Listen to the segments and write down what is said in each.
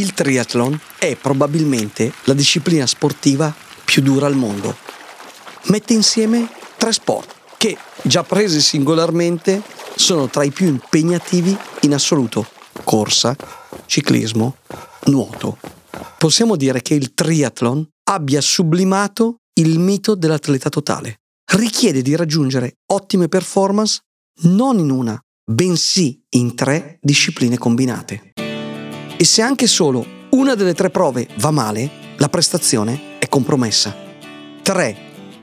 Il triathlon è probabilmente la disciplina sportiva più dura al mondo. Mette insieme tre sport che, già presi singolarmente, sono tra i più impegnativi in assoluto. Corsa, ciclismo, nuoto. Possiamo dire che il triathlon abbia sublimato il mito dell'atleta totale. Richiede di raggiungere ottime performance non in una, bensì in tre discipline combinate. E se anche solo una delle tre prove va male, la prestazione è compromessa. Tre,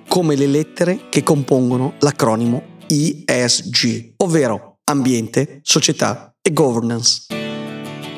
come le lettere che compongono l'acronimo ESG, ovvero ambiente, società e governance.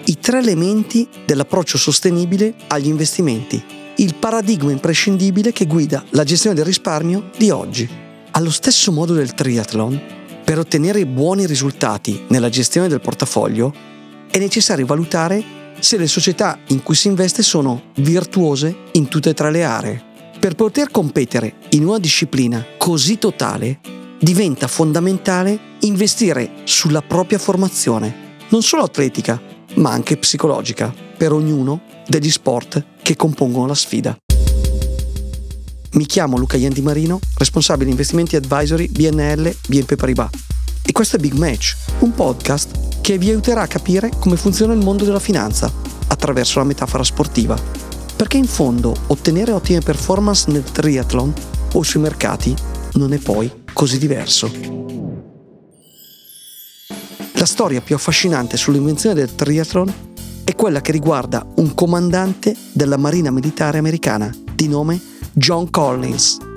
I tre elementi dell'approccio sostenibile agli investimenti, il paradigma imprescindibile che guida la gestione del risparmio di oggi. Allo stesso modo del triathlon, per ottenere buoni risultati nella gestione del portafoglio, è necessario valutare se le società in cui si investe sono virtuose in tutte e tre le aree. Per poter competere in una disciplina così totale, diventa fondamentale investire sulla propria formazione, non solo atletica, ma anche psicologica, per ognuno degli sport che compongono la sfida. Mi chiamo Luca Yendi Marino, responsabile investimenti advisory BNL BNP Paribas. E questo è Big Match, un podcast che vi aiuterà a capire come funziona il mondo della finanza attraverso la metafora sportiva. Perché in fondo ottenere ottime performance nel triathlon o sui mercati non è poi così diverso. La storia più affascinante sull'invenzione del triathlon è quella che riguarda un comandante della Marina Militare Americana di nome John Collins.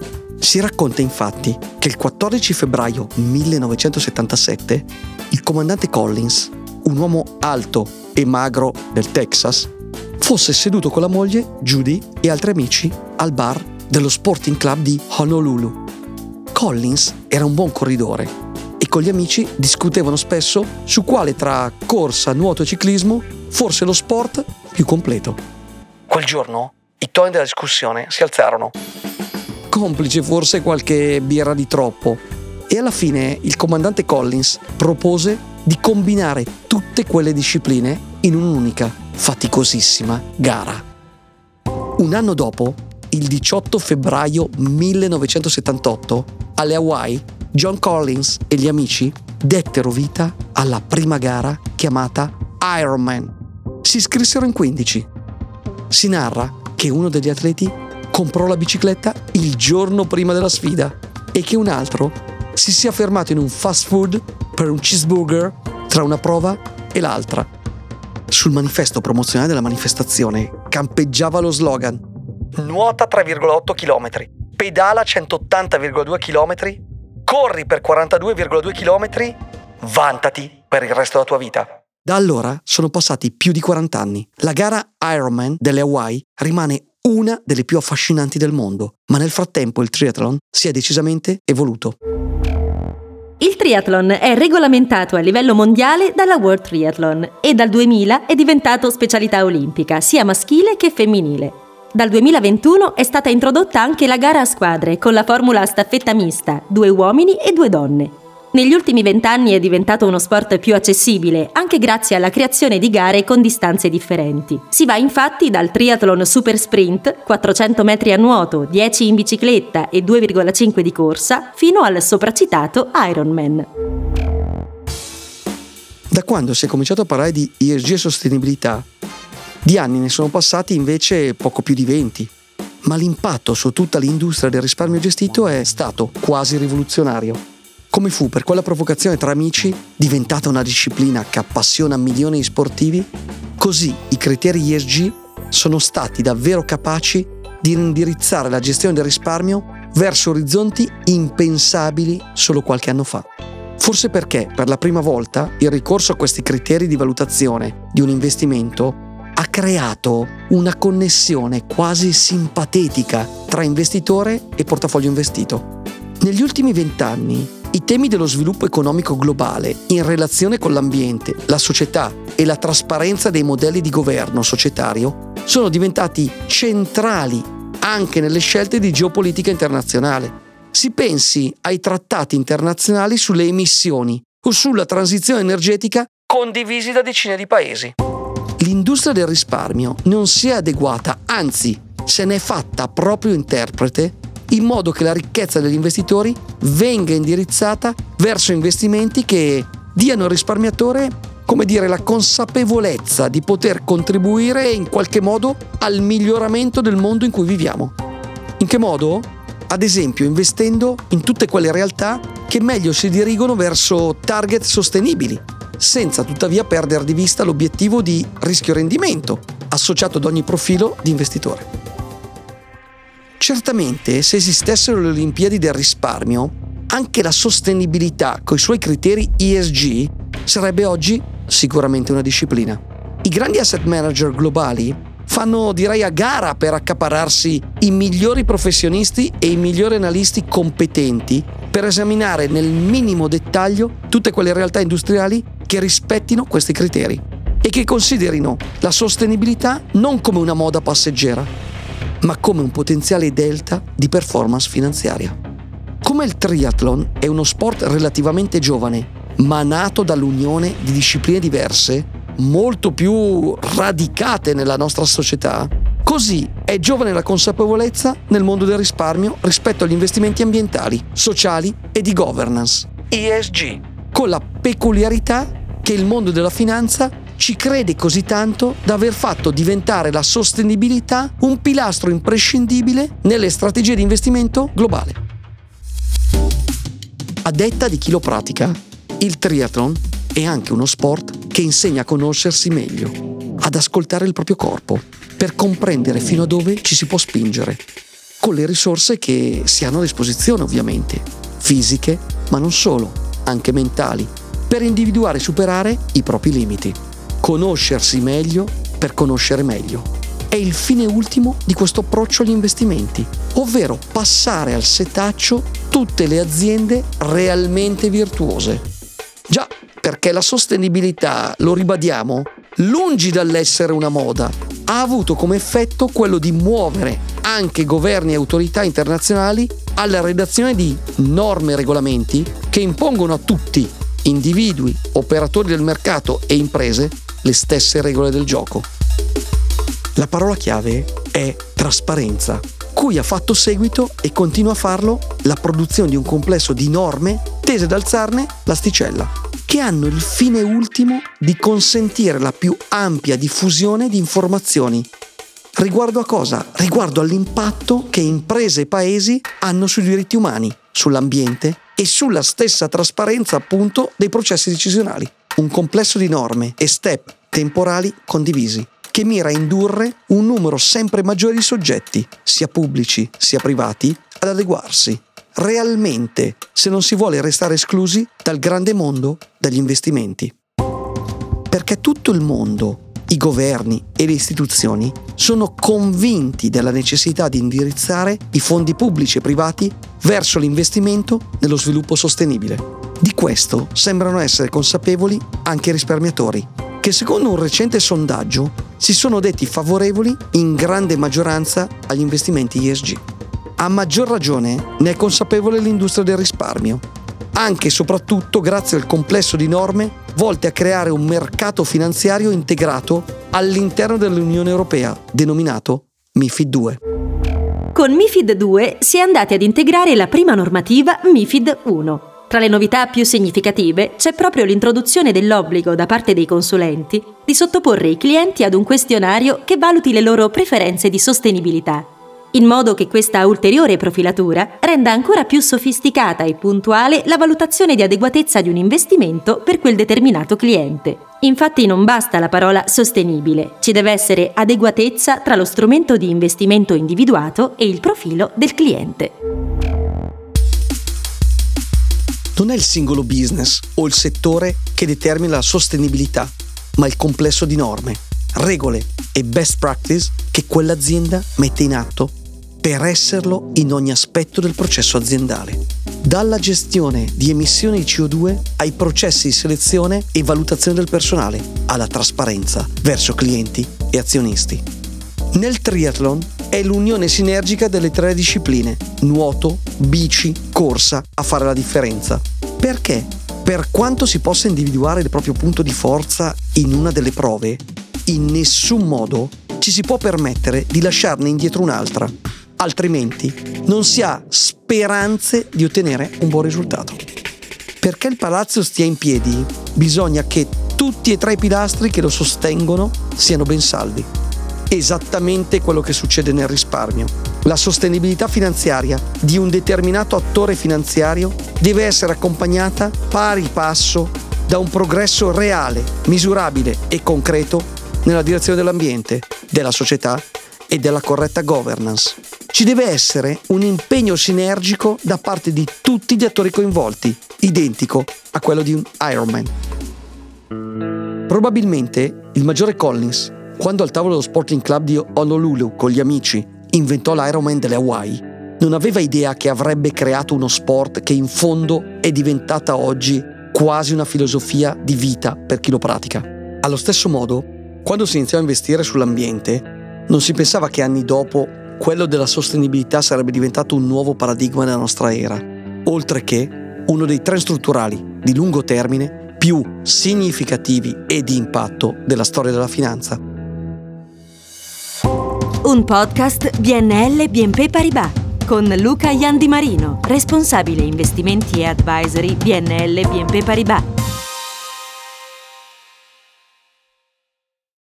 Si racconta infatti che il 14 febbraio 1977 il comandante Collins, un uomo alto e magro del Texas, fosse seduto con la moglie, Judy, e altri amici al bar dello Sporting Club di Honolulu. Collins era un buon corridore e con gli amici discutevano spesso su quale tra corsa, nuoto e ciclismo fosse lo sport più completo. Quel giorno i toni della discussione si alzarono. Complice forse qualche birra di troppo. E alla fine il comandante Collins propose di combinare tutte quelle discipline in un'unica, faticosissima gara. Un anno dopo, il 18 febbraio 1978, alle Hawaii, John Collins e gli amici dettero vita alla prima gara chiamata Ironman. Si iscrissero in 15. Si narra che uno degli atleti comprò la bicicletta il giorno prima della sfida e che un altro si sia fermato in un fast food per un cheeseburger tra una prova e l'altra. Sul manifesto promozionale della manifestazione campeggiava lo slogan Nuota 3,8 km pedala 180,2 km, corri per 42,2 km, vantati per il resto della tua vita. Da allora sono passati più di 40 anni. La gara Ironman delle Hawaii rimane una delle più affascinanti del mondo, ma nel frattempo il triathlon si è decisamente evoluto. Il triathlon è regolamentato a livello mondiale dalla World Triathlon e dal 2000 è diventato specialità olimpica, sia maschile che femminile. Dal 2021 è stata introdotta anche la gara a squadre con la formula staffetta mista, due uomini e due donne. Negli ultimi vent'anni è diventato uno sport più accessibile, anche grazie alla creazione di gare con distanze differenti. Si va infatti dal triathlon super sprint, 400 metri a nuoto, 10 in bicicletta e 2,5 di corsa, fino al sopracitato Ironman. Da quando si è cominciato a parlare di ESG e sostenibilità, di anni ne sono passati invece poco più di 20, ma l'impatto su tutta l'industria del risparmio gestito è stato quasi rivoluzionario. Come fu per quella provocazione tra amici diventata una disciplina che appassiona milioni di sportivi, così i criteri ESG sono stati davvero capaci di indirizzare la gestione del risparmio verso orizzonti impensabili solo qualche anno fa. Forse perché per la prima volta il ricorso a questi criteri di valutazione di un investimento ha creato una connessione quasi simpatetica tra investitore e portafoglio investito. Negli ultimi vent'anni i temi dello sviluppo economico globale in relazione con l'ambiente, la società e la trasparenza dei modelli di governo societario sono diventati centrali anche nelle scelte di geopolitica internazionale. Si pensi ai trattati internazionali sulle emissioni o sulla transizione energetica condivisi da decine di paesi. l'industria del risparmio non si è adeguata, anzi se ne è fatta proprio interprete in modo che la ricchezza degli investitori venga indirizzata verso investimenti che diano al risparmiatore, come dire, la consapevolezza di poter contribuire in qualche modo al miglioramento del mondo in cui viviamo. In che modo? Ad esempio investendo in tutte quelle realtà che meglio si dirigono verso target sostenibili, senza tuttavia perdere di vista l'obiettivo di rischio-rendimento associato ad ogni profilo di investitore. Certamente, se esistessero le Olimpiadi del risparmio, anche la sostenibilità con i suoi criteri ESG sarebbe oggi sicuramente una disciplina. I grandi asset manager globali fanno direi a gara per accapararsi i migliori professionisti e i migliori analisti competenti per esaminare nel minimo dettaglio tutte quelle realtà industriali che rispettino questi criteri e che considerino la sostenibilità non come una moda passeggera, ma come un potenziale delta di performance finanziaria. Come il triathlon è uno sport relativamente giovane, ma nato dall'unione di discipline diverse, molto più radicate nella nostra società, così è giovane la consapevolezza nel mondo del risparmio rispetto agli investimenti ambientali, sociali e di governance, ESG, con la peculiarità che il mondo della finanza ci crede così tanto da aver fatto diventare la sostenibilità un pilastro imprescindibile nelle strategie di investimento globale. A detta di chi lo pratica, il triathlon è anche uno sport che insegna a conoscersi meglio, ad ascoltare il proprio corpo, per comprendere fino a dove ci si può spingere, con le risorse che si hanno a disposizione ovviamente, fisiche, ma non solo, anche mentali, per individuare e superare i propri limiti conoscersi meglio per conoscere meglio. È il fine ultimo di questo approccio agli investimenti, ovvero passare al setaccio tutte le aziende realmente virtuose. Già, perché la sostenibilità, lo ribadiamo, lungi dall'essere una moda, ha avuto come effetto quello di muovere anche governi e autorità internazionali alla redazione di norme e regolamenti che impongono a tutti, individui, operatori del mercato e imprese, le stesse regole del gioco. La parola chiave è trasparenza, cui ha fatto seguito e continua a farlo la produzione di un complesso di norme tese ad alzarne l'asticella, che hanno il fine ultimo di consentire la più ampia diffusione di informazioni. Riguardo a cosa? Riguardo all'impatto che imprese e paesi hanno sui diritti umani, sull'ambiente e sulla stessa trasparenza appunto dei processi decisionali un complesso di norme e step temporali condivisi che mira a indurre un numero sempre maggiore di soggetti, sia pubblici sia privati, ad adeguarsi realmente se non si vuole restare esclusi dal grande mondo degli investimenti. Perché tutto il mondo, i governi e le istituzioni sono convinti della necessità di indirizzare i fondi pubblici e privati verso l'investimento nello sviluppo sostenibile. Di questo sembrano essere consapevoli anche i risparmiatori, che secondo un recente sondaggio si sono detti favorevoli in grande maggioranza agli investimenti ESG. A maggior ragione ne è consapevole l'industria del risparmio, anche e soprattutto grazie al complesso di norme volte a creare un mercato finanziario integrato all'interno dell'Unione Europea, denominato MIFID 2. Con MIFID 2 si è andati ad integrare la prima normativa MIFID 1 tra le novità più significative c'è proprio l'introduzione dell'obbligo da parte dei consulenti di sottoporre i clienti ad un questionario che valuti le loro preferenze di sostenibilità, in modo che questa ulteriore profilatura renda ancora più sofisticata e puntuale la valutazione di adeguatezza di un investimento per quel determinato cliente. Infatti non basta la parola sostenibile, ci deve essere adeguatezza tra lo strumento di investimento individuato e il profilo del cliente non è il singolo business o il settore che determina la sostenibilità, ma il complesso di norme, regole e best practice che quell'azienda mette in atto per esserlo in ogni aspetto del processo aziendale. Dalla gestione di emissioni di CO2 ai processi di selezione e valutazione del personale, alla trasparenza verso clienti e azionisti. Nel triathlon è l'unione sinergica delle tre discipline, nuoto, bici, corsa, a fare la differenza. Perché? Per quanto si possa individuare il proprio punto di forza in una delle prove, in nessun modo ci si può permettere di lasciarne indietro un'altra, altrimenti non si ha speranze di ottenere un buon risultato. Perché il palazzo stia in piedi, bisogna che tutti e tre i pilastri che lo sostengono siano ben saldi. Esattamente quello che succede nel risparmio. La sostenibilità finanziaria di un determinato attore finanziario deve essere accompagnata pari passo da un progresso reale, misurabile e concreto nella direzione dell'ambiente, della società e della corretta governance. Ci deve essere un impegno sinergico da parte di tutti gli attori coinvolti, identico a quello di un Ironman. Probabilmente il maggiore Collins, quando al tavolo dello Sporting Club di Honolulu con gli amici inventò l'Ironman delle Hawaii, non aveva idea che avrebbe creato uno sport che in fondo è diventata oggi quasi una filosofia di vita per chi lo pratica. Allo stesso modo, quando si iniziò a investire sull'ambiente, non si pensava che anni dopo quello della sostenibilità sarebbe diventato un nuovo paradigma della nostra era, oltre che uno dei trend strutturali di lungo termine più significativi e di impatto della storia della finanza. Un podcast BNL BNP Paribas con Luca Iandi Marino, responsabile investimenti e advisory BNL BNP Paribas.